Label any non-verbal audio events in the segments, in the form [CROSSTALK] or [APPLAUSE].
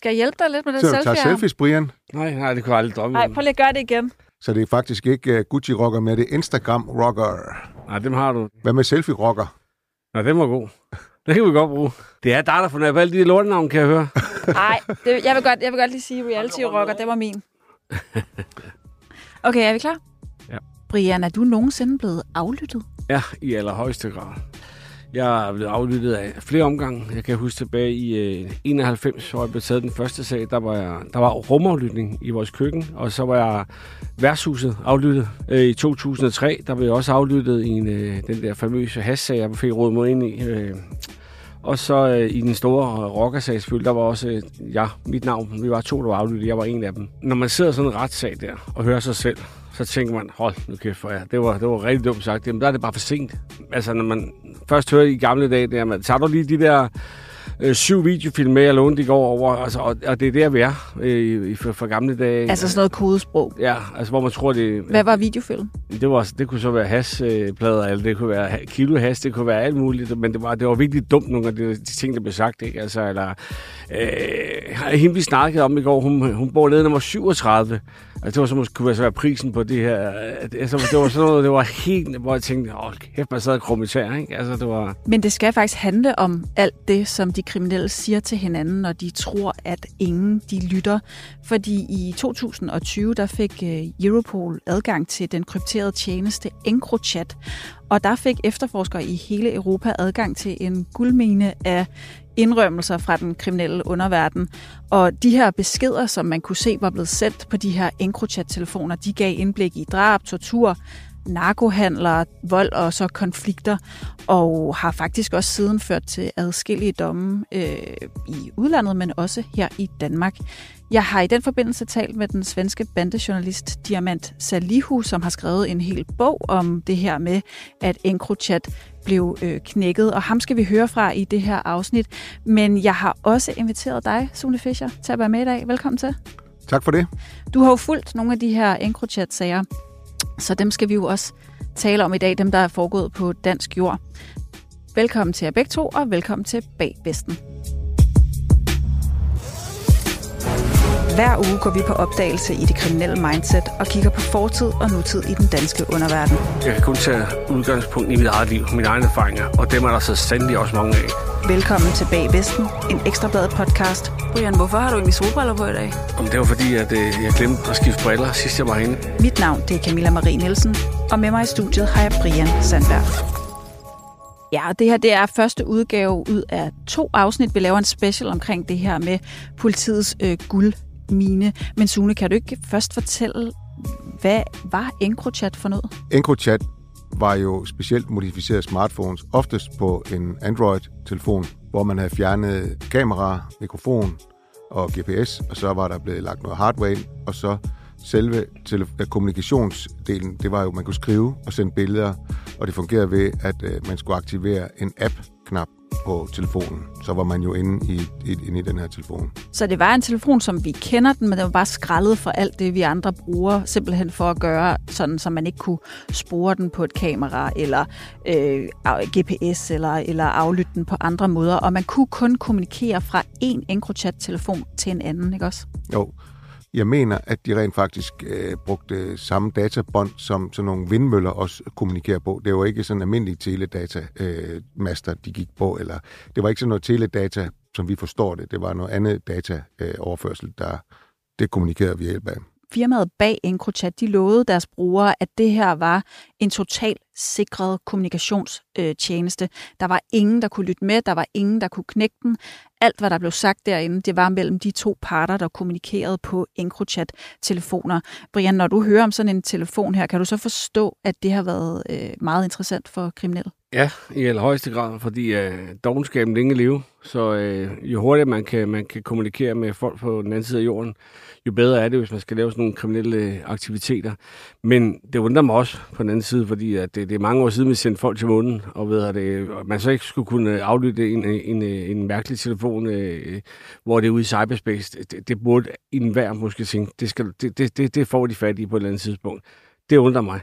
Skal jeg hjælpe dig lidt med den Så du selfie? tager selfies, Brian. Nej, nej, det kunne jeg aldrig drømme Nej, prøv lige at gøre det igen. Så det er faktisk ikke uh, Gucci-rocker, men det er Instagram-rocker. Nej, dem har du. Hvad med selfie-rocker? Nå, den var god. Det kan vi godt bruge. Det er dig, der får på alle de lortenavn, kan jeg høre. [LAUGHS] Nej, det, jeg, vil godt, jeg vil godt lige sige, reality rocker, det var min. [LAUGHS] Okay, er vi klar? Ja. Brian, er du nogensinde blevet aflyttet? Ja, i allerhøjeste grad. Jeg er blevet aflyttet af flere omgange. Jeg kan huske tilbage i øh, 91, hvor jeg blev taget den første sag. Der var, jeg, der var rumaflytning i vores køkken, og så var jeg værtshuset aflyttet. Øh, I 2003, der blev jeg også aflyttet i en, øh, den der famøse hassag, jeg fik råd mod ind i. Øh, og så øh, i den store rockersag selvfølgelig, der var også øh, ja, mit navn. Vi var to, der var aflyttet. Jeg var en af dem. Når man sidder sådan en retssag der og hører sig selv, så tænker man, hold nu kæft for jer. Det var, det var rigtig dumt sagt. Jamen, der er det bare for sent. Altså, når man først hører i gamle dage, der, man, tager du lige de der øh, syv videofilm med, jeg lånte i går over, altså, og, og det er der, vi er øh, i, for, for gamle dage. Altså sådan noget kodesprog. Ja, altså hvor man tror, det... Hvad var videofilm? Det, var, det kunne så være hasplader, eller det kunne være kilo has, det kunne være alt muligt, men det var, det var virkelig dumt nogle af de, de ting, der blev sagt, ikke? Altså, eller, øh, hende vi snakkede om i går, hun, hun bor nede nummer 37, altså det var så måske kunne være prisen på det her, altså det var sådan noget, det var helt, hvor jeg tænkte, åh kæft, man sad og krummitær, ikke? Altså det var... Men det skal faktisk handle om alt det, som de kriminelle siger til hinanden, når de tror, at ingen de lytter. Fordi i 2020, der fik øh, Europol adgang til den krypterede tjeneste EncroChat, og der fik efterforskere i hele Europa adgang til en guldmine af indrømmelser fra den kriminelle underverden. Og de her beskeder, som man kunne se var blevet sendt på de her EncroChat-telefoner, de gav indblik i drab, tortur, narkohandler, vold og så konflikter, og har faktisk også siden ført til adskillige domme øh, i udlandet, men også her i Danmark. Jeg har i den forbindelse talt med den svenske bandejournalist Diamant Salihu, som har skrevet en hel bog om det her med, at EncroChat blev øh, knækket, og ham skal vi høre fra i det her afsnit. Men jeg har også inviteret dig, Sune Fischer, til at være med i dag. Velkommen til. Tak for det. Du har jo fulgt nogle af de her EncroChat-sager, så dem skal vi jo også tale om i dag, dem der er foregået på dansk jord. Velkommen til jer begge to, og velkommen til Bag Vesten. Hver uge går vi på opdagelse i det kriminelle mindset og kigger på fortid og nutid i den danske underverden. Jeg kan kun tage udgangspunkt i mit eget liv, mine egne erfaringer, og dem er der så sandelig også mange af. Velkommen til Bag Vesten, en ekstrabladet podcast. Brian, hvorfor har du egentlig solbriller på i dag? Om det var fordi, at øh, jeg glemte at skifte briller, sidst jeg var herinde. Mit navn det er Camilla Marie Nielsen, og med mig i studiet har jeg Brian Sandberg. Ja, og det her det er første udgave ud af to afsnit. Vi laver en special omkring det her med politiets øh, mine. Men Sune, kan du ikke først fortælle, hvad var EncroChat for noget? EncroChat var jo specielt modificerede smartphones, oftest på en Android-telefon, hvor man havde fjernet kamera, mikrofon og GPS, og så var der blevet lagt noget hardware ind, og så selve tele- øh, kommunikationsdelen, det var jo, at man kunne skrive og sende billeder, og det fungerede ved, at øh, man skulle aktivere en app, app-knap på telefonen. Så var man jo inde i, i, inde i den her telefon. Så det var en telefon, som vi kender den, men den var bare skrællet for alt det, vi andre bruger, simpelthen for at gøre sådan, så man ikke kunne spore den på et kamera, eller øh, GPS, eller, eller aflytte den på andre måder. Og man kunne kun kommunikere fra en EncroChat-telefon til en anden, ikke også? Jo, jeg mener, at de rent faktisk øh, brugte samme databånd, som sådan nogle vindmøller også kommunikerer på. Det var ikke sådan almindelige teledata-master, øh, de gik på, eller det var ikke sådan noget teledata, som vi forstår det. Det var noget andet data-overførsel, øh, der det kommunikerede vi hjælp af. Firmaet bag EncroChat, de lovede deres brugere, at det her var en total sikret kommunikationstjeneste. Der var ingen, der kunne lytte med, der var ingen, der kunne knække den. Alt, hvad der blev sagt derinde, det var mellem de to parter, der kommunikerede på EncroChat-telefoner. Brian, når du hører om sådan en telefon her, kan du så forstå, at det har været øh, meget interessant for kriminelle? Ja, i allerhøjeste grad, fordi øh, dogenskaben længe leve. Så øh, jo hurtigere man kan, man kan kommunikere med folk på den anden side af jorden, jo bedre er det, hvis man skal lave sådan nogle kriminelle øh, aktiviteter. Men det undrer mig også på den anden side, fordi at det, det er mange år siden, vi sendte folk til månen, og ved at det, man så ikke skulle kunne aflytte en, en, øh, en mærkelig telefon, øh, hvor det er ude i cyberspace. Det, det burde enhver måske tænke, det, skal, det, det, det får de i på et eller andet tidspunkt. Det undrer mig.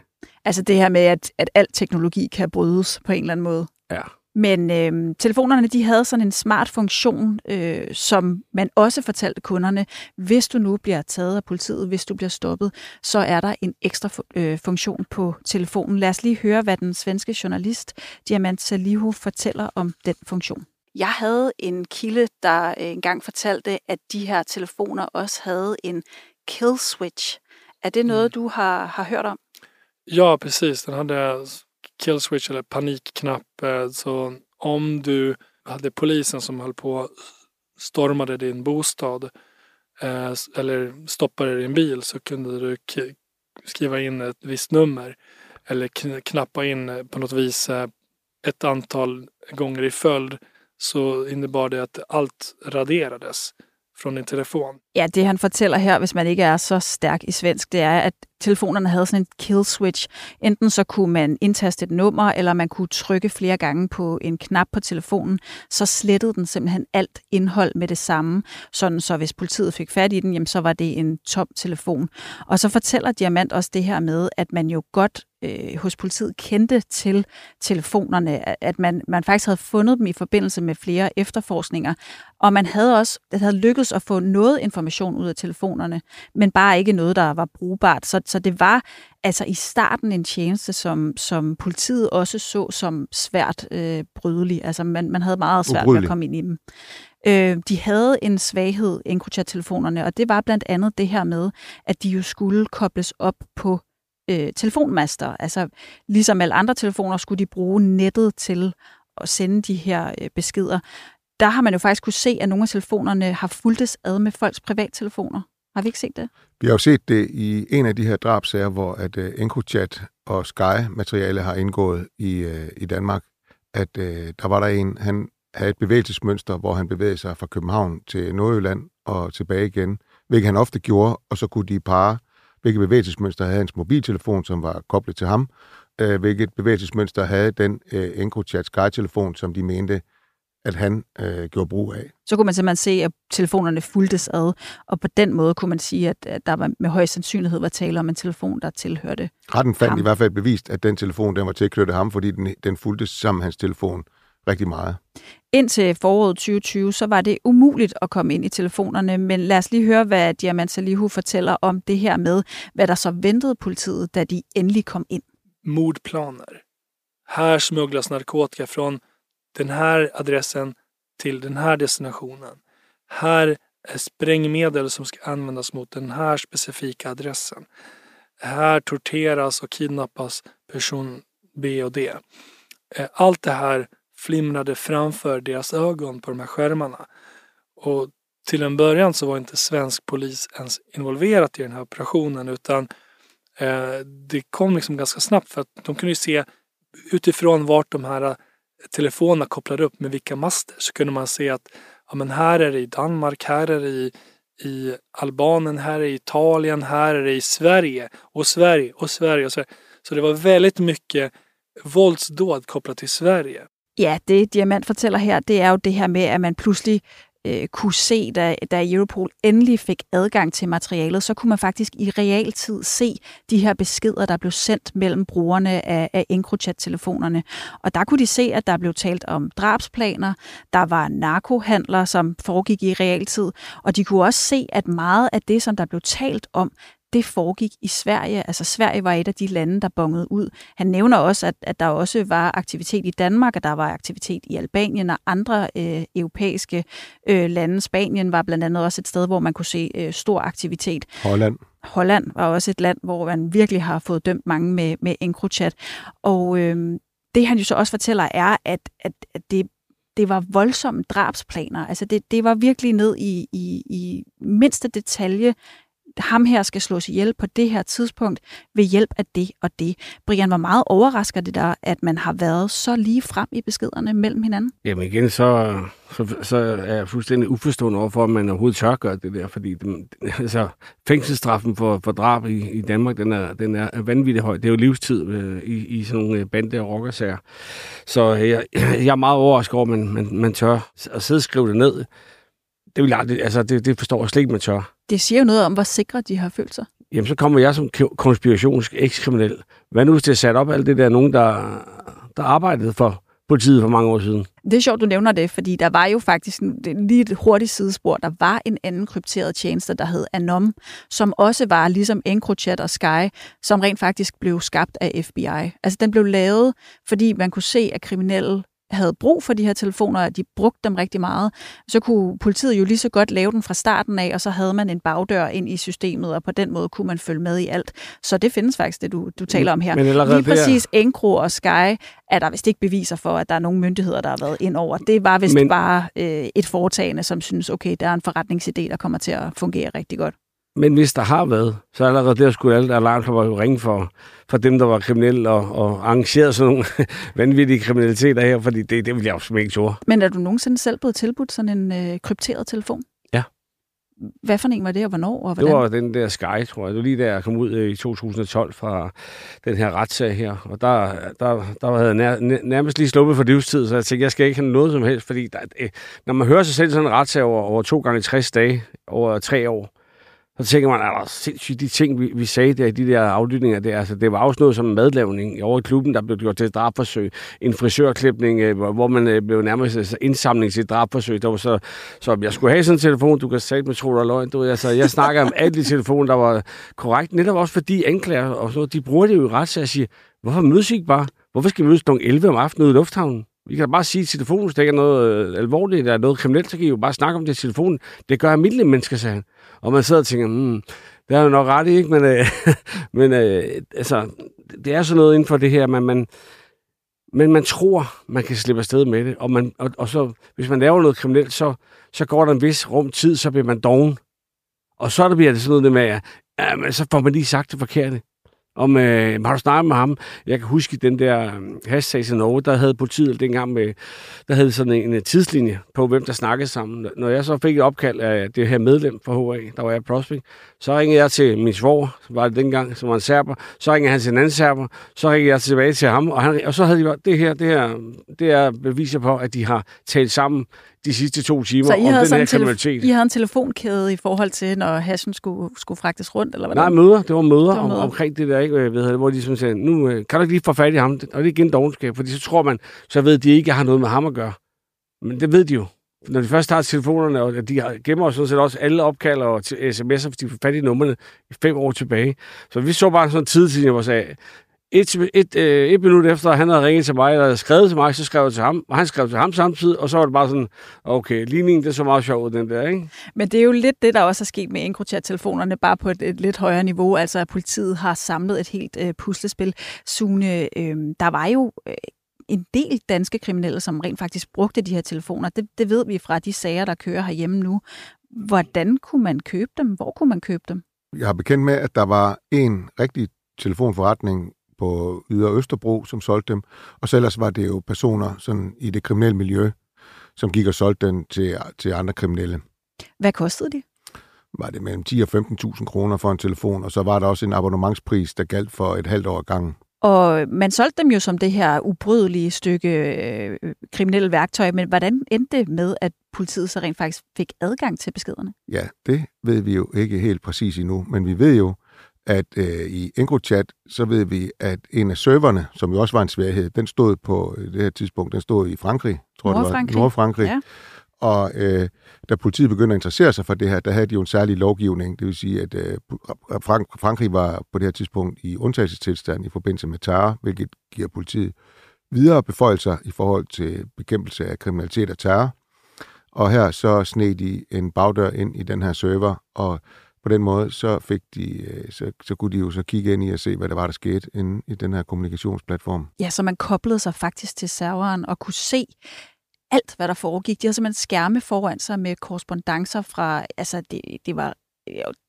Altså det her med, at, at al teknologi kan brydes på en eller anden måde. Ja. Men øh, telefonerne de havde sådan en smart funktion, øh, som man også fortalte kunderne, hvis du nu bliver taget af politiet, hvis du bliver stoppet, så er der en ekstra øh, funktion på telefonen. Lad os lige høre, hvad den svenske journalist Diamant Salihu fortæller om den funktion. Jeg havde en kilde, der øh, engang fortalte, at de her telefoner også havde en kill switch. Er det noget, mm. du har, har hørt om? Ja, precis. Den hade kill switch eller panikknapp. Så om du hade polisen som höll på stormade din bostad eh, eller stoppade din bil så kunde du skriva in ett visst nummer eller knappa in eh, på något vis eh, ett antal gånger i följd så innebar det att allt raderades från en telefon. Ja, det han fortæller her, hvis man ikke er så stærk i svensk, det er, at telefonerne havde sådan en kill switch. Enten så kunne man indtaste et nummer, eller man kunne trykke flere gange på en knap på telefonen, så slettede den simpelthen alt indhold med det samme. Sådan så hvis politiet fik fat i den, jamen, så var det en tom telefon. Og så fortæller Diamant også det her med, at man jo godt øh, hos politiet kendte til telefonerne, at man, man faktisk havde fundet dem i forbindelse med flere efterforskninger, og man havde også det havde lykkedes at få noget information ud af telefonerne, men bare ikke noget, der var brugbart. Så, så det var altså i starten en tjeneste, som, som politiet også så som svært øh, brydelig. Altså man, man havde meget svært ved at komme ind i dem. Øh, de havde en svaghed, EncroChat-telefonerne, og det var blandt andet det her med, at de jo skulle kobles op på øh, telefonmaster. Altså ligesom alle andre telefoner skulle de bruge nettet til at sende de her øh, beskeder. Der har man jo faktisk kunne se, at nogle af telefonerne har fuldtes ad med folks privattelefoner. Har vi ikke set det? Vi har jo set det i en af de her drabsager, hvor at øh, EncroChat og Sky-materiale har indgået i, øh, i Danmark, at øh, der var der en, han havde et bevægelsesmønster, hvor han bevægede sig fra København til Nordjylland og tilbage igen, hvilket han ofte gjorde, og så kunne de parre hvilket bevægelsesmønster havde hans mobiltelefon, som var koblet til ham, øh, hvilket bevægelsesmønster havde den øh, EncroChat Sky-telefon, som de mente, at han øh, gjorde brug af. Så kunne man simpelthen se, at telefonerne fuldtes ad, og på den måde kunne man sige, at, at der var med høj sandsynlighed var tale om en telefon, der tilhørte Retten fandt ham. i hvert fald bevist, at den telefon den var tilknyttet ham, fordi den, den fuldtes sammen med hans telefon rigtig meget. Indtil foråret 2020, så var det umuligt at komme ind i telefonerne, men lad os lige høre, hvad Diamant Salihu fortæller om det her med, hvad der så ventede politiet, da de endelig kom ind. Mordplaner. Här smugglas narkotika från den här adressen till den här destinationen. Här är sprängmedel som ska användas mot den här specifika adressen. Här torteras och kidnappas person B och D. Eh, allt det här flimrade framför deras ögon på de här skärmarna. Och till en början så var inte svensk polis ens involverat i den här operationen utan eh, det kom liksom ganska snabbt för att de kunde ju se utifrån vart de här eh, telefonerna kopplade upp med vilka master så kunde man se att ja, men här är det i Danmark, här är det i, i Albanien, här är det i Italien, här är det i Sverige och Sverige och Sverige och Sverige. Så det var väldigt mycket våldsdåd kopplat till Sverige. Ja, det Diamant fortæller her, det er jo det her med, at man pludselig øh, kunne se, da, da Europol endelig fik adgang til materialet, så kunne man faktisk i realtid se de her beskeder, der blev sendt mellem brugerne af, af EncroChat-telefonerne. Og der kunne de se, at der blev talt om drabsplaner, der var narkohandler, som foregik i realtid, og de kunne også se, at meget af det, som der blev talt om, det foregik i Sverige. Altså Sverige var et af de lande, der bongede ud. Han nævner også, at, at der også var aktivitet i Danmark, og der var aktivitet i Albanien og andre øh, europæiske øh, lande. Spanien var blandt andet også et sted, hvor man kunne se øh, stor aktivitet. Holland. Holland var også et land, hvor man virkelig har fået dømt mange med, med EncroChat. Og øh, det han jo så også fortæller er, at, at, at det det var voldsomme drabsplaner. Altså det, det var virkelig ned i, i, i mindste detalje ham her skal slås ihjel på det her tidspunkt ved hjælp af det og det. Brian, var meget overrasket det der, at man har været så lige frem i beskederne mellem hinanden? Jamen igen, så, så, så er jeg fuldstændig uforstående overfor, at man overhovedet tør gøre det der, fordi den, [LAUGHS] altså, fængselsstraffen for, for drab i, i Danmark, den er, den er vanvittigt høj. Det er jo livstid øh, i, i sådan nogle øh, bande- og rockersager. Så jeg, [CLEARS THROAT] jeg er meget overrasket over, at man, man, man tør at sidde og skrive det ned. Det, vil jeg, altså, det, det forstår jeg slet ikke, man tør. Det siger jo noget om, hvor sikre de har følt sig. Jamen, så kommer jeg som konspirationsk ekskriminel. Hvad nu, hvis det er sat op alt det der, nogen, der, der arbejdede for politiet for mange år siden. Det er sjovt, du nævner det, fordi der var jo faktisk lige et hurtigt sidespor. Der var en anden krypteret tjeneste, der hed Anom, som også var ligesom EncroChat og Sky, som rent faktisk blev skabt af FBI. Altså den blev lavet, fordi man kunne se, at kriminelle havde brug for de her telefoner, at de brugte dem rigtig meget, så kunne politiet jo lige så godt lave den fra starten af, og så havde man en bagdør ind i systemet, og på den måde kunne man følge med i alt. Så det findes faktisk, det du, du taler om her. Men lige præcis der... Og Sky er der vist ikke beviser for, at der er nogle myndigheder, der har været ind over. Det var vist Men... bare øh, et foretagende, som synes, okay, der er en forretningsidé, der kommer til at fungere rigtig godt. Men hvis der har været, så allerede der skulle alle jo ringe for, for dem, der var kriminelle og, og arrangerede sådan nogle [LAUGHS] vanvittige kriminaliteter her, fordi det, det vil jeg jo ikke tro. Men er du nogensinde selv blevet tilbudt sådan en øh, krypteret telefon? Ja. Hvad for en var det, og hvornår? Og hvordan? Det var den der Sky, tror jeg. Det var lige der, jeg kom ud øh, i 2012 fra den her retssag her. Og der, der, der havde jeg nær, nærmest lige sluppet for livstid, så jeg tænkte, jeg skal ikke have noget som helst. Fordi der, øh, når man hører sig selv sådan en retssag over, over to gange 60 dage, over tre år, så tænker man, er der sindssygt de ting, vi, vi sagde der, i de der aflytninger der, altså det var også noget som madlavning over i klubben, der blev gjort til et drabforsøg, en frisørklipning, øh, hvor man øh, blev nærmest altså, indsamling til et drabforsøg. Der var så, så jeg skulle have sådan en telefon, du kan sætte med tro, og løgn. Du, altså, jeg snakker om alle de telefoner, der var korrekt, netop også fordi anklager og så, de bruger det jo i til at sige, hvorfor mødes I ikke bare? Hvorfor skal vi mødes kl. 11 om aftenen ude i lufthavnen? Vi kan bare sige til telefonen, hvis der ikke er noget øh, alvorligt eller noget kriminelt, så kan I jo bare snakke om det i telefonen. Det gør almindelige mennesker, sagde han. Og man sidder og tænker, hmm, det er jo nok ret ikke? Men, øh, [LAUGHS] men øh, altså, det er sådan noget inden for det her, man, man, men man tror, man kan slippe afsted med det. Og, man, og, og så, hvis man laver noget kriminelt, så, så går der en vis rum tid, så bliver man doven. Og så der bliver det sådan noget med, at ja, men så får man lige sagt det forkerte om, øh, har du snakket med ham? Jeg kan huske den der øh, hashtag til Norge, der havde politiet dengang med, der havde sådan en, en tidslinje på, hvem der snakkede sammen. Når jeg så fik et opkald af det her medlem for HA, der var jeg prospect, så ringede jeg til min svor, var det dengang, som var en serber. Så ringede han til en anden serber. Så ringede jeg tilbage til ham, og, han, og så havde de det her, det her, det er beviser på, at de har talt sammen de sidste to timer så I om den her kriminalitet. I havde en telefonkæde i forhold til, når hashen skulle, skulle fragtes rundt, eller hvad? Nej, møder. Det var møder, det var møder. Om, omkring det der, ikke? Ved, ved, hvor de sådan sagde, nu øh, kan du ikke lige få fat i ham, og det er igen dogenskab, fordi så tror man, så ved de ikke, at jeg har noget med ham at gøre. Men det ved de jo. Når de først tager telefonerne, og de gemmer sådan set også alle opkald og sms'er, hvis de får fat i numrene fem år tilbage. Så vi så bare sådan en tid, hvor jeg sagde, et, et, øh, et minut efter, han havde ringet til mig, eller skrevet til mig, så skrev jeg til ham, og han skrev til ham samtidig, og så var det bare sådan, okay, ligningen, det er så meget sjovt, den der, ikke? Men det er jo lidt det, der også er sket med EncroChat-telefonerne, bare på et, et lidt højere niveau, altså at politiet har samlet et helt øh, puslespil. Sune, øh, der var jo øh, en del danske kriminelle, som rent faktisk brugte de her telefoner. Det, det ved vi fra de sager, der kører herhjemme nu. Hvordan kunne man købe dem? Hvor kunne man købe dem? Jeg har bekendt med, at der var en rigtig telefonforretning på Ydre Østerbro, som solgte dem. Og så ellers var det jo personer sådan i det kriminelle miljø, som gik og solgte den til, til andre kriminelle. Hvad kostede de? Var det mellem 10 og 15.000 kroner for en telefon, og så var der også en abonnementspris, der galt for et halvt år gangen. Og man solgte dem jo som det her ubrydelige stykke øh, kriminelle værktøj, men hvordan endte det med, at politiet så rent faktisk fik adgang til beskederne? Ja, det ved vi jo ikke helt præcis endnu, men vi ved jo, at øh, i EncroChat, så ved vi, at en af serverne, som jo også var en sværhed, den stod på øh, det her tidspunkt, den stod i Frankrig, tror jeg det var. Nordfrankrig. Ja. Og øh, da politiet begyndte at interessere sig for det her, der havde de jo en særlig lovgivning. Det vil sige, at øh, Frank- Frankrig var på det her tidspunkt i undtagelsestilstand i forbindelse med terror, hvilket giver politiet videre beføjelser i forhold til bekæmpelse af kriminalitet og terror. Og her så sned de en bagdør ind i den her server, og på den måde, så, fik de, øh, så, så kunne de jo så kigge ind i og se, hvad der var, der skete inde i den her kommunikationsplatform. Ja, så man koblede sig faktisk til serveren og kunne se alt, hvad der foregik. De havde simpelthen skærme foran sig med korrespondencer fra, altså det, det var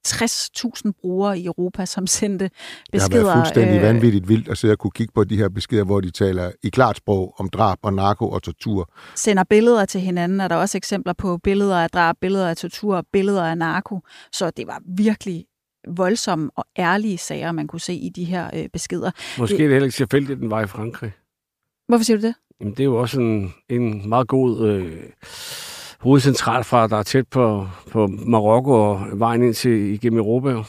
60.000 brugere i Europa, som sendte beskeder. Det har været fuldstændig øh, vanvittigt vildt at sidde og kunne kigge på de her beskeder, hvor de taler i klart sprog om drab og narko og tortur. Sender billeder til hinanden. Er der også eksempler på billeder af drab, billeder af tortur, billeder af narko. Så det var virkelig voldsomme og ærlige sager, man kunne se i de her øh, beskeder. Måske det, er det heller ikke tilfældigt, at den var i Frankrig. Hvorfor siger du det? Jamen, det er jo også en, en meget god... Øh hovedcentral fra, der er tæt på, på Marokko og vejen ind til igennem Europa.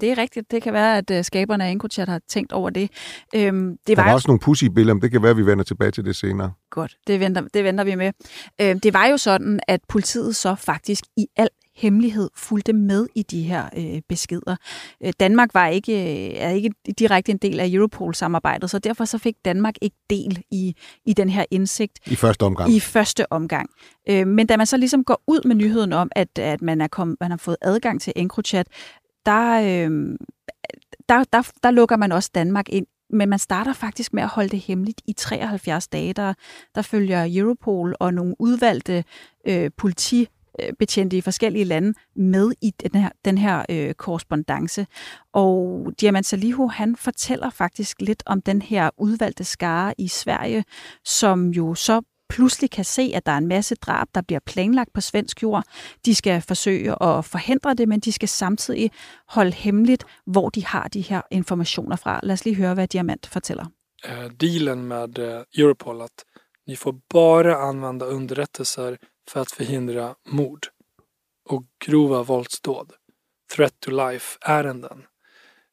Det er rigtigt. Det kan være, at øh, skaberne af EncroChat har tænkt over det. Øhm, det var der var jo... også nogle pussy billeder, men det kan være, at vi vender tilbage til det senere. Godt, det venter, det venter vi med. Øhm, det var jo sådan, at politiet så faktisk i al hemmelighed fulgte med i de her øh, beskeder. Øh, Danmark var ikke, øh, er ikke direkte en del af Europol-samarbejdet, så derfor så fik Danmark ikke del i, i den her indsigt. I første omgang. I første omgang. Øh, men da man så ligesom går ud med nyheden om, at, at man, er kom, man har fået adgang til EncroChat, der, øh, der, der, der lukker man også Danmark ind men man starter faktisk med at holde det hemmeligt i 73 dage. Der, der følger Europol og nogle udvalgte øh, Øh, betjente i forskellige lande med i den her, den her øh, korrespondence. Og Diamant Salihu, han fortæller faktisk lidt om den her udvalgte skare i Sverige, som jo så pludselig kan se, at der er en masse drab, der bliver planlagt på svensk jord. De skal forsøge at forhindre det, men de skal samtidig holde hemmeligt, hvor de har de her informationer fra. Lad os lige høre, hvad Diamant fortæller. Uh, dealen med uh, Europol at ni får bara använda underrättelser för att förhindra mord och grova våldsdåd, threat to life-ärenden.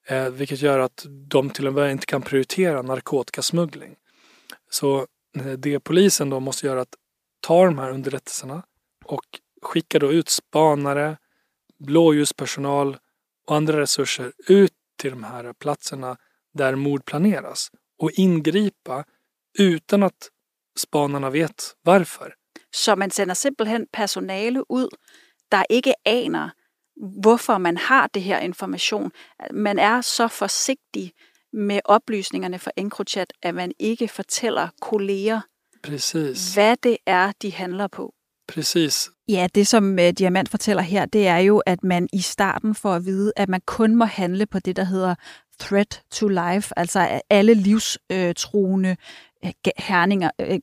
Eh, vilket gör att de till och med inte kan prioritera narkotikasmuggling. Så Eh, det polisen då måste göra är att ta de här underrättelserna och skicka då ut spanare, blåljuspersonal och andra resurser ut till de här platserna där mord planeras och ingripa utan att spanarna vet varför. Så man sender simpelthen personale ud, der ikke aner, hvorfor man har det her information. Man er så forsigtig med oplysningerne fra EncroChat, at man ikke fortæller kolleger, Precis. hvad det er, de handler på. Præcis. Ja, det som uh, Diamant fortæller her, det er jo, at man i starten får at vide, at man kun må handle på det, der hedder threat to life, altså alle livstruende uh, herninger, uh,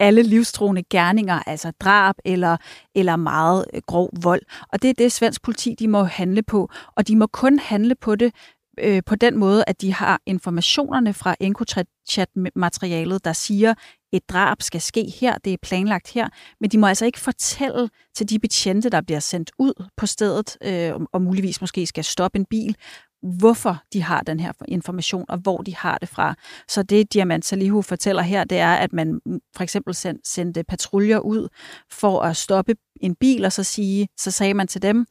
alle livstruende gerninger, altså drab eller, eller meget øh, grov vold. Og det er det, svensk politi de må handle på. Og de må kun handle på det, øh, på den måde, at de har informationerne fra EncroChat-materialet, der siger, et drab skal ske her, det er planlagt her, men de må altså ikke fortælle til de betjente, der bliver sendt ud på stedet, øh, og muligvis måske skal stoppe en bil, hvorfor de har den her information, og hvor de har det fra. Så det, Diamant Salihu fortæller her, det er, at man for eksempel sendte patruljer ud for at stoppe en bil, og så, sige, så sagde man til dem,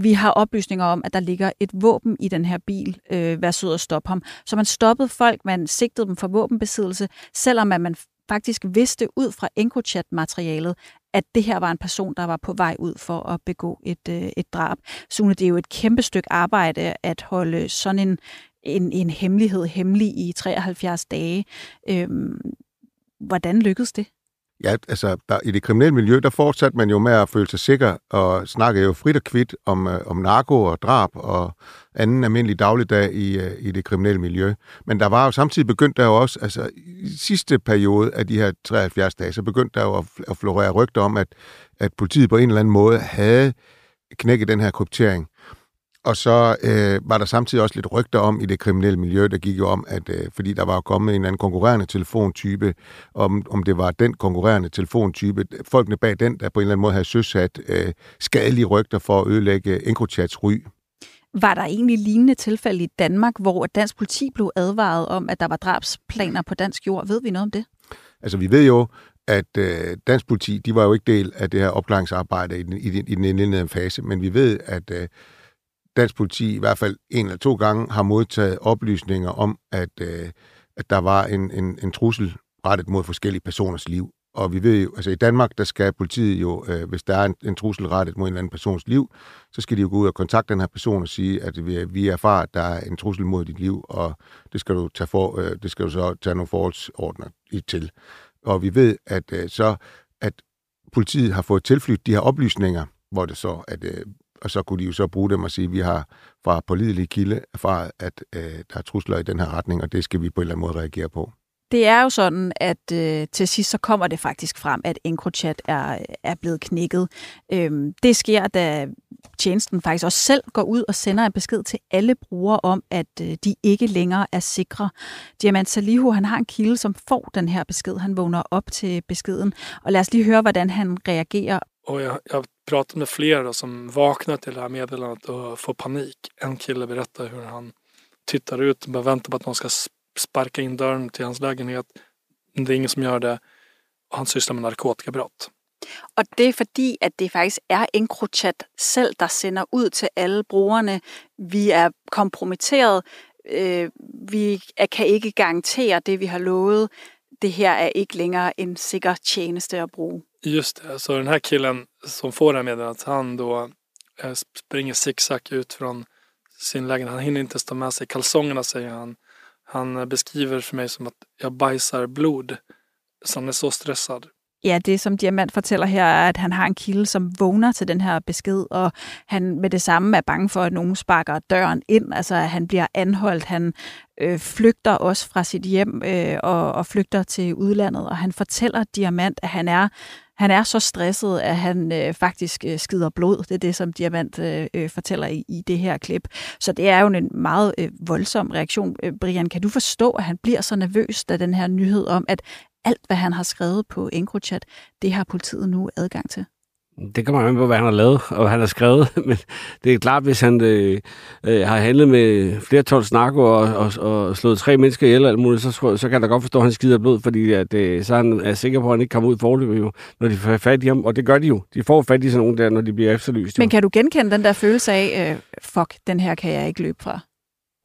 vi har oplysninger om, at der ligger et våben i den her bil. Øh, vær sød at stoppe ham. Så man stoppede folk, man sigtede dem for våbenbesiddelse, selvom at man faktisk vidste ud fra EncoChat-materialet, at det her var en person, der var på vej ud for at begå et, øh, et drab. Sune, det er jo et kæmpe stykke arbejde at holde sådan en, en, en hemmelighed hemmelig i 73 dage. Øhm, hvordan lykkedes det? Ja, altså der, i det kriminelle miljø, der fortsatte man jo med at føle sig sikker og snakke jo frit og kvidt om, øh, om narko og drab og anden almindelig dagligdag i, øh, i det kriminelle miljø. Men der var jo samtidig begyndt der jo også, altså i sidste periode af de her 73 dage, så begyndte der jo at, at florere rygter om, at, at politiet på en eller anden måde havde knækket den her kryptering. Og så øh, var der samtidig også lidt rygter om i det kriminelle miljø, der gik jo om, at øh, fordi der var kommet en anden konkurrerende telefontype, om, om det var den konkurrerende telefontype, folkene bag den, der på en eller anden måde havde søsat øh, skadelige rygter for at ødelægge EncroChats ry. Var der egentlig lignende tilfælde i Danmark, hvor dansk politi blev advaret om, at der var drabsplaner på dansk jord? Ved vi noget om det? Altså, vi ved jo, at øh, dansk politi, de var jo ikke del af det her opklaringsarbejde i den, i den, i den indledende fase, men vi ved, at øh, dansk politi i hvert fald en eller to gange har modtaget oplysninger om, at, øh, at der var en, en, en trussel rettet mod forskellige personers liv. Og vi ved jo, altså i Danmark, der skal politiet jo, øh, hvis der er en, en trussel rettet mod en eller anden persons liv, så skal de jo gå ud og kontakte den her person og sige, at vi, vi erfarer, at der er en trussel mod dit liv, og det skal du tage, for, øh, det skal du så tage nogle forholdsordner i til. Og vi ved, at øh, så at politiet har fået tilflyttet de her oplysninger, hvor det så, at øh, og så kunne de jo så bruge dem og sige, at vi har fra pålidelige kilde erfaret, at øh, der er trusler i den her retning, og det skal vi på en eller anden måde reagere på. Det er jo sådan, at øh, til sidst så kommer det faktisk frem, at EncroChat er, er blevet knækket. Øhm, det sker, da tjenesten faktisk også selv går ud og sender en besked til alle brugere om, at øh, de ikke længere er sikre. Diamant Salihu, han har en kilde, som får den her besked. Han vågner op til beskeden. Og lad os lige høre, hvordan han reagerer. Og jeg, jeg pratat med flera som vaknar till det här meddelandet och får panik. En kille berättar hur han tittar ut och bara väntar på att någon ska sparka in dörren till hans lägenhet. Det är ingen som gör det. Och han sysslar med narkotikabrott. Og det er fordi, at det faktisk er EncroChat selv, der sender ud til alle brugerne. Vi er kompromitteret. Øh, vi kan ikke garantere det, vi har lovet. Det her er ikke længere en sikker tjeneste at bruge. Just det, så den här killen som får det här meddelandet, han då eh, springer zigzag ut från sin lägenhet. Han hinner inte stå med sig kalsongerna säger han. Han eh, beskriver för mig som att jag bajsar blod. Så han är så stressad. Ja, det som Diamant fortæller her, er, at han har en kilde, som vågner til den her besked, og han med det samme er bange for, at nogen sparker døren ind, altså at han bliver anholdt. Han øh, flygter også fra sit hjem øh, og, og flygter til udlandet, og han fortæller Diamant, at han er han er så stresset, at han øh, faktisk øh, skider blod. Det er det, som Diamant øh, øh, fortæller i, i det her klip. Så det er jo en meget øh, voldsom reaktion. Øh, Brian, kan du forstå, at han bliver så nervøs, da den her nyhed om, at alt, hvad han har skrevet på EncroChat, det har politiet nu adgang til? Det kommer an på, hvad han har lavet, og han har skrevet. [LAUGHS] Men det er klart, hvis han øh, øh, har handlet med flere tolv snakker og, og, og slået tre mennesker ihjel, alt muligt, så, så kan der godt forstå, at han skider blod, fordi at, øh, så han er sikker på, at han ikke kommer ud i forløbet, jo, når de får fat i ham. Og det gør de jo. De får fat i sådan nogen der, når de bliver efterlyst. Jo. Men kan du genkende den der følelse af, øh, fuck, den her kan jeg ikke løbe fra?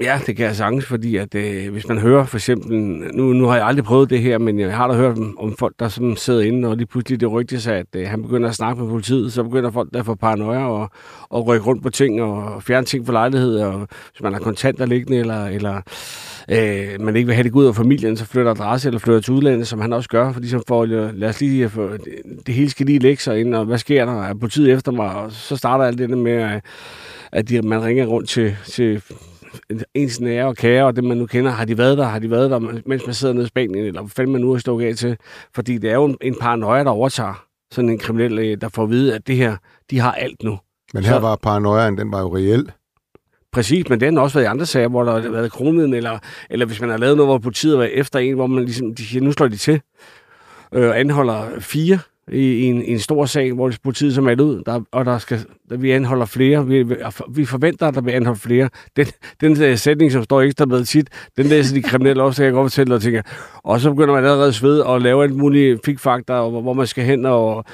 Ja, det kan jeg sagtens, fordi at, øh, hvis man hører for eksempel, nu, nu har jeg aldrig prøvet det her, men jeg har da hørt om, om folk, der som sidder inde, og lige pludselig det rygtes sig, at øh, han begynder at snakke med politiet, så begynder folk der at få paranoia og, og rykke rundt på ting og fjerne ting fra lejligheder, og hvis man har kontanter liggende, eller, eller øh, man ikke vil have det ud af familien, så flytter adresse eller flytter til udlandet, som han også gør, fordi som får, lad os lige, øh, det, det hele skal lige lægge sig ind, og hvad sker der? Er politiet efter mig? Og så starter alt det med, at de, man ringer rundt til, til ens nære og kære, og det man nu kender, har de været der, har de været der, mens man sidder nede i Spanien, eller hvad fanden man nu er stået af til. Fordi det er jo en paranoia, der overtager sådan en kriminel, øh, der får at vide, at det her, de har alt nu. Men her Så, var paranoiaen, den var jo reel. Præcis, men den har også været i andre sager, hvor der har været kronen, eller, eller hvis man har lavet noget, hvor politiet var efter en, hvor man ligesom, de siger, nu slår de til, øh, anholder fire i, en, en stor sag, hvor politiet så meldt ud, der, og der skal, der, vi anholder flere. Vi, vi forventer, at der vil anholde flere. Den, den der sætning, som står ekstra med tit, den læser de kriminelle også, så jeg godt fortælle og tænker, og så begynder man allerede sved og lave alt muligt fikfakter, hvor, hvor man skal hen, og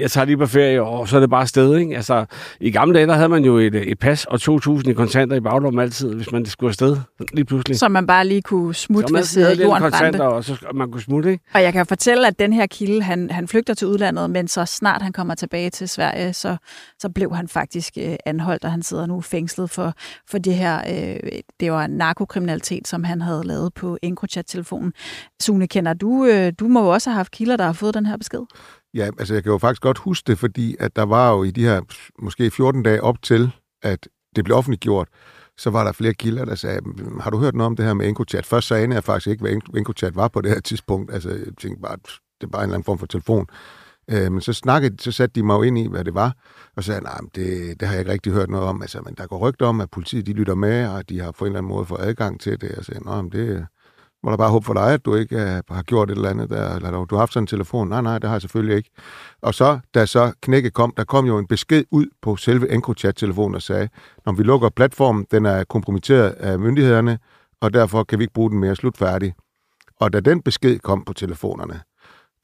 jeg tager lige på ferie, og så er det bare sted, ikke? Altså, i gamle dage, der havde man jo et, et pas og 2.000 i kontanter i baglommen altid, hvis man skulle afsted lige pludselig. Så man bare lige kunne smutte, hvis jorden kontanter, og så man kunne smutte, ikke? Og jeg kan fortælle, at den her kilde, han, han flygter til udlandet, men så snart han kommer tilbage til Sverige, så, så blev han faktisk øh, anholdt, og han sidder nu fængslet for, for det her, øh, det var narkokriminalitet, som han havde lavet på EncroChat-telefonen. Sune, kender du, øh, du må jo også have haft kilder, der har fået den her besked? Ja, altså jeg kan jo faktisk godt huske det, fordi at der var jo i de her måske 14 dage op til, at det blev offentliggjort, så var der flere kilder, der sagde, har du hørt noget om det her med EncroChat? Først så anede jeg faktisk ikke, hvad EncroChat var på det her tidspunkt. Altså, jeg tænkte bare, det er bare en eller anden form for telefon. Øh, men så snakkede, så satte de mig jo ind i, hvad det var, og sagde, nej, det, det har jeg ikke rigtig hørt noget om. Altså, men der går rygter om, at politiet de lytter med, og de har på en eller anden måde fået adgang til det. Og sagde, nej, men det må der bare håbe for dig, at du ikke uh, har gjort et eller andet der, eller du har haft sådan en telefon. Nej, nej, det har jeg selvfølgelig ikke. Og så, da så knækket kom, der kom jo en besked ud på selve EncroChat-telefonen, og sagde, når vi lukker platformen, den er kompromitteret af myndighederne, og derfor kan vi ikke bruge den mere slutfærdig. Og da den besked kom på telefonerne,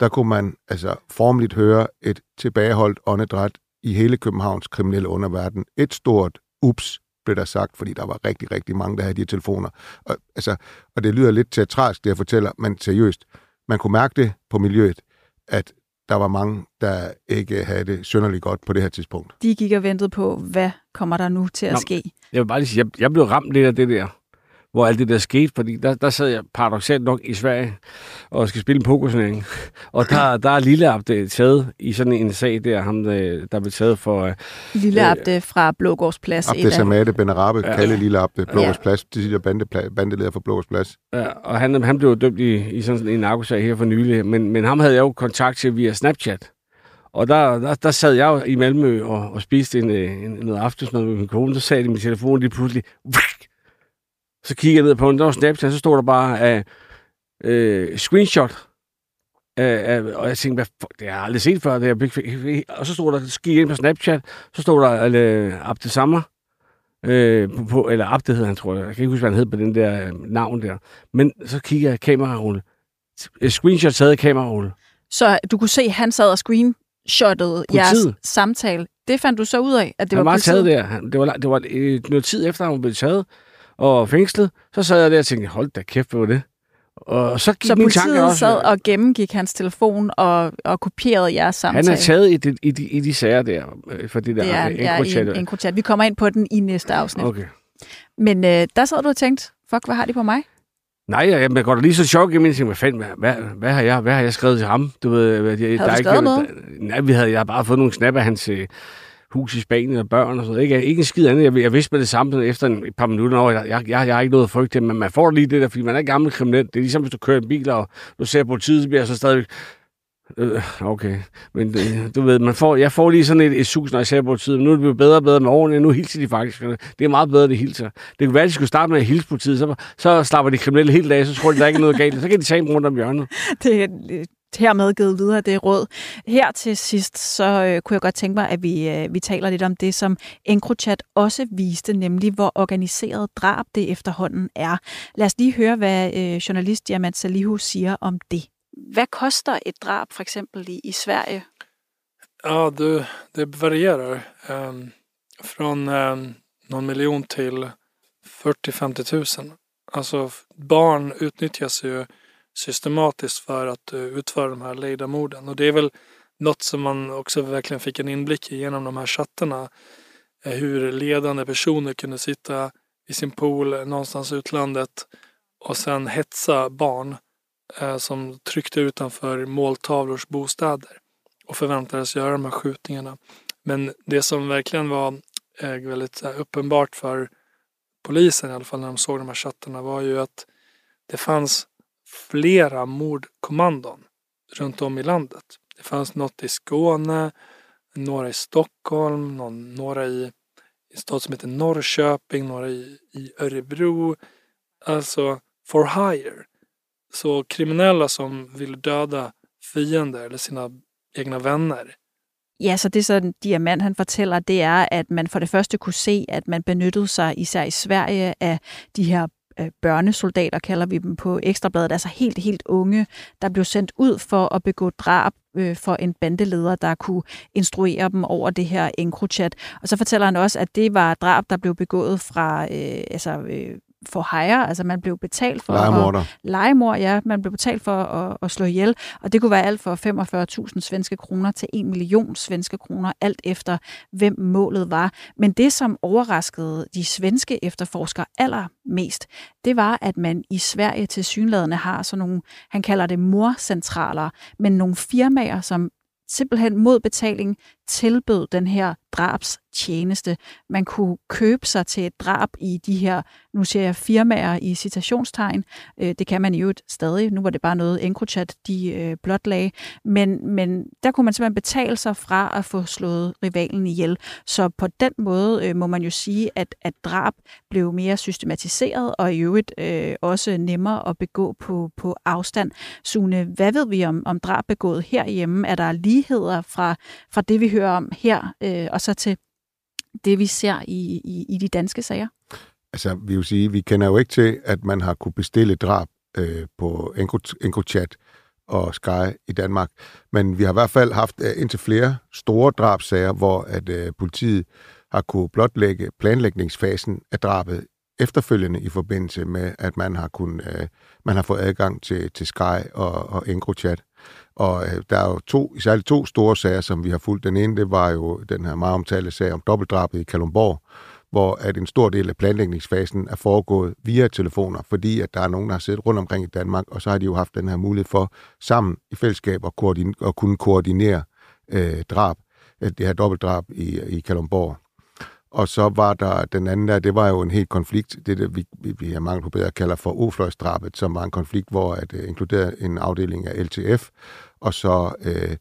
der kunne man altså formligt høre et tilbageholdt åndedræt i hele Københavns kriminelle underverden. Et stort ups, blev der sagt, fordi der var rigtig, rigtig mange, der havde de her telefoner. Og, altså, og det lyder lidt teatralsk, det jeg fortæller, men seriøst. Man kunne mærke det på miljøet, at der var mange, der ikke havde det sønderligt godt på det her tidspunkt. De gik og ventede på, hvad kommer der nu til at Nå, ske? Jeg vil bare lige sige, jeg, jeg blev ramt lidt af det der hvor alt det der skete, fordi der, der sad jeg paradoxalt nok i Sverige og skal spille en pokerturnering. Og der, der er Lille Abde taget i sådan en sag der, ham der, der blev taget for... Uh, Lille Abde fra Blågårdsplads. Abde Samade Benarabe, ja. kalde Lille Abde, Blågårdsplads, ja. de bande, bandeleder for Blågårdsplads. Ja, og han, han blev dømt i, i sådan en narkosag her for nylig, men, men ham havde jeg jo kontakt til via Snapchat. Og der, der, der sad jeg i Malmø og, og spiste en, en, noget aftensmad med min kone, så sagde det min telefon lige pludselig, så kiggede jeg ned på den, der var Snapchat, så stod der bare uh, uh, screenshot. Øh, øh, og jeg tænkte, hvad, for, det har jeg aldrig set før. Det jeg, og så stod der, så gik jeg ind på Snapchat, så stod der øh, Abde Sammer, øh, på, på, eller Abde hedder han, tror jeg. Jeg kan ikke huske, hvad han hed på den der øh, navn der. Men så kigger jeg kamerarulle. Screenshot taget af kamerarulle. Så du kunne se, at han sad og screenshottede jeres samtale. Det fandt du så ud af, at det han var, var taget der. Det var, det var noget tid efter, han blev taget og fængslet. Så sad jeg der og tænkte, hold da kæft, hvad var det? Og så gik så min tanke også... sad og gennemgik hans telefon og, og kopierede jeres samtale? Han er taget i de, i de, i de sager der, øh, for det der det er, EncroChat. Ja, EncroChat. Vi kommer ind på den i næste afsnit. Okay. Men øh, der sad du og tænkte, fuck, hvad har de på mig? Nej, jeg, jeg går da lige så chok i min ting. Hvad fanden, hvad, hvad, hvad, har jeg, hvad har jeg skrevet til ham? Du ved, jeg, havde der du skrevet ikke, noget? Der, nej, vi havde, jeg har bare fået nogle snap af hans øh, hus i Spanien og børn og sådan noget. Ikke, ikke en skid andet. Jeg, jeg vidste med det samme efter en, et par minutter over. Jeg, jeg, jeg, jeg har ikke noget frygt til, men man får lige det der, fordi man er gammel kriminel. Det er ligesom, hvis du kører en bil, og du ser politiet, så bliver så stadig Øh, okay, men øh, du ved, man får, jeg får lige sådan et, et sus, når jeg ser på tiden. Nu er det blevet bedre og bedre med årene. Nu hilser de faktisk. Det er meget bedre, det hilser. Det kunne være, at de skulle starte med at hilse på tiden. Så, så slapper de kriminelle helt af, så tror de, der ikke noget galt. Så kan de tage rundt om hjørnet. [LAUGHS] Det er hermed givet videre, det er råd. Her til sidst, så øh, kunne jeg godt tænke mig, at vi, øh, vi taler lidt om det, som EncroChat også viste, nemlig hvor organiseret drab det efterhånden er. Lad os lige høre, hvad øh, journalist Diamant Salihu siger om det. Hvad koster et drab for eksempel i, i Sverige? Ja, det, det varierar. Um, från um, någon miljon till 40-50 000. Alltså barn utnyttjas ju systematiskt för att eh, utföra de här lejdamorden. Och det är väl något som man också verkligen fick en inblick i genom de här chattarna. Eh, hur ledande personer kunde sitta i sin pool eh, någonstans i utlandet och sen hetsa barn som tryckte utanför måltavlors bostäder och förväntades göra de här skjutningarna. Men det som verkligen var väldigt uppenbart för polisen i alla fall när de såg de här chattarna var ju att det fanns flera mordkommandon runt om i landet. Det fanns något i Skåne, några i Stockholm, någon, några i en stad som heter Norrköping, några i, i Örebro. Alltså for hire. Så kriminella som vill döda fiender eller sina egna vänner. Ja, så det som Diamant han fortæller, det er, at man for det første kunne se, at man benyttede sig især i Sverige af de her børnesoldater, kalder vi dem på Ekstrabladet, altså helt, helt unge, der blev sendt ud for at begå drab øh, for en bandeleder, der kunne instruere dem over det her EncroChat. Og så fortæller han også, at det var drab, der blev begået fra øh, altså, øh, for hire, altså man blev betalt for Legemorder. at... Legemor, ja. Man blev betalt for at, at slå ihjel, og det kunne være alt for 45.000 svenske kroner til 1 million svenske kroner, alt efter hvem målet var. Men det, som overraskede de svenske efterforskere allermest, det var, at man i Sverige til synladende har sådan nogle, han kalder det morcentraler, men nogle firmaer, som simpelthen mod betaling tilbød den her tjeneste. Man kunne købe sig til et drab i de her, nu ser jeg firmaer i citationstegn. Øh, det kan man jo stadig. Nu var det bare noget EncroChat, de øh, blotlagde. Men, men der kunne man simpelthen betale sig fra at få slået rivalen ihjel. Så på den måde øh, må man jo sige, at, at drab blev mere systematiseret og i øvrigt øh, også nemmere at begå på, på afstand. Sune, hvad ved vi om, om drab begået herhjemme? Er der ligheder fra, fra det, vi hører om her, øh, og så til det, vi ser i, i, i de danske sager? Altså, vi vil sige, vi kender jo ikke til, at man har kunne bestille drab øh, på EncroChat og Sky i Danmark. Men vi har i hvert fald haft øh, indtil flere store drabsager, hvor at øh, politiet har kunne blotlægge planlægningsfasen af drabet efterfølgende i forbindelse med, at man har, kun, øh, man har fået adgang til, til Sky og, og EncroChat. Og øh, der er jo to, særligt to store sager, som vi har fulgt. Den ene, det var jo den her meget omtalte sag om dobbeltdrabet i Kalumborg, hvor at en stor del af planlægningsfasen er foregået via telefoner, fordi at der er nogen, der har siddet rundt omkring i Danmark, og så har de jo haft den her mulighed for sammen i fællesskab at, koordinere, at kunne koordinere øh, drab, øh, det her dobbeltdrab i, i Kalumborg. Og så var der den anden der, det var jo en helt konflikt, det der, vi, vi, vi har mangel på bedre kalder for ofløjsdrabet, som var en konflikt, hvor at øh, uh, inkluderede en afdeling af LTF, og så uh,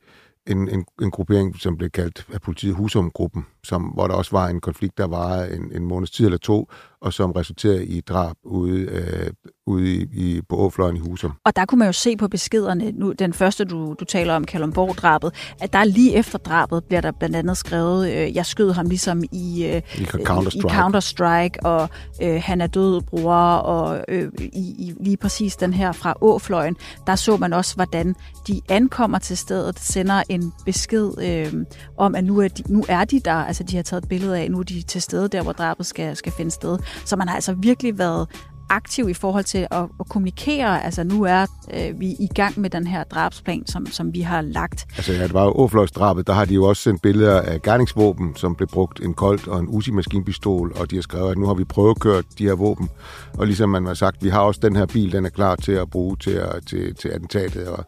en, en, en gruppering, som blev kaldt af politiet Husumgruppen, som, hvor der også var en konflikt, der var en, en måneds tid eller to, og som resulterede i drab ude, øh, ude i, i, på Åfløjen i Husum. Og der kunne man jo se på beskederne, nu, den første du, du taler om, Kalundborg-drabet, at der lige efter drabet bliver der blandt andet skrevet, øh, jeg skød ham ligesom i, øh, I Counter-Strike, i Counter-Strike og øh, han er død, bror, og øh, i, i lige præcis den her fra Åfløjen, der så man også, hvordan de ankommer til stedet, sender en besked øh, om, at nu er, de, nu er de der, altså de har taget et billede af, nu er de til stede der, hvor drabet skal, skal finde sted. Så man har altså virkelig været aktiv i forhold til at, at kommunikere. Altså nu er øh, vi i gang med den her drabsplan, som, som vi har lagt. Altså ja, det var jo Åfløjsdrabet, der har de jo også sendt billeder af gerningsvåben, som blev brugt en koldt og en Uzi-maskinpistol, og de har skrevet, at nu har vi prøvekørt de her våben. Og ligesom man har sagt, vi har også den her bil, den er klar til at bruge til, at, til, til attentatet, og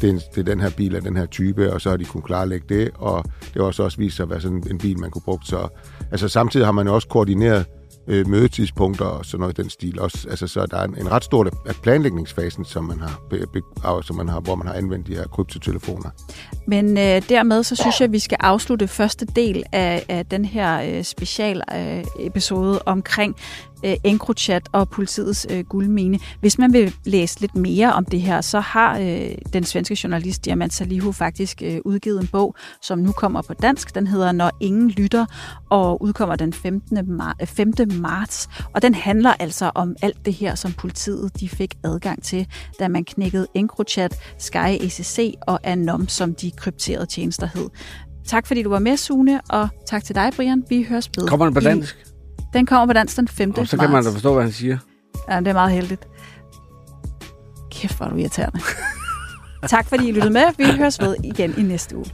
det er, det er den her bil af den her type, og så har de kunnet klarlægge det, og det har også, også vist sig at være sådan en bil, man kunne bruge. Så altså, samtidig har man jo også koordineret øh, mødetidspunkter og sådan noget i den stil. Også, altså, så der er en, en ret stor af planlægningsfasen, som man har, be, be, som man har, hvor man har anvendt de her kryptotelefoner. Men øh, dermed så synes jeg, at vi skal afslutte første del af, af den her øh, special øh, episode omkring øh, EncroChat og politiets øh, guldmine. Hvis man vil læse lidt mere om det her, så har øh, den svenske journalist Diamant Salihu faktisk øh, udgivet en bog, som nu kommer på dansk. Den hedder Når ingen lytter, og udkommer den 15. Mar- 5. marts. Og den handler altså om alt det her, som politiet de fik adgang til, da man knækkede EncroChat, Sky ECC og Anom, som de krypterede tjenester hed. Tak fordi du var med, Sune, og tak til dig, Brian. Vi høres ved. Kommer den på dansk? Den kommer på dansk den 5. Og så kan man da forstå, hvad han siger. Ja, det er meget heldigt. Kæft, hvor er du irriterende. [LAUGHS] tak fordi I lyttede med. Vi høres ved igen i næste uge.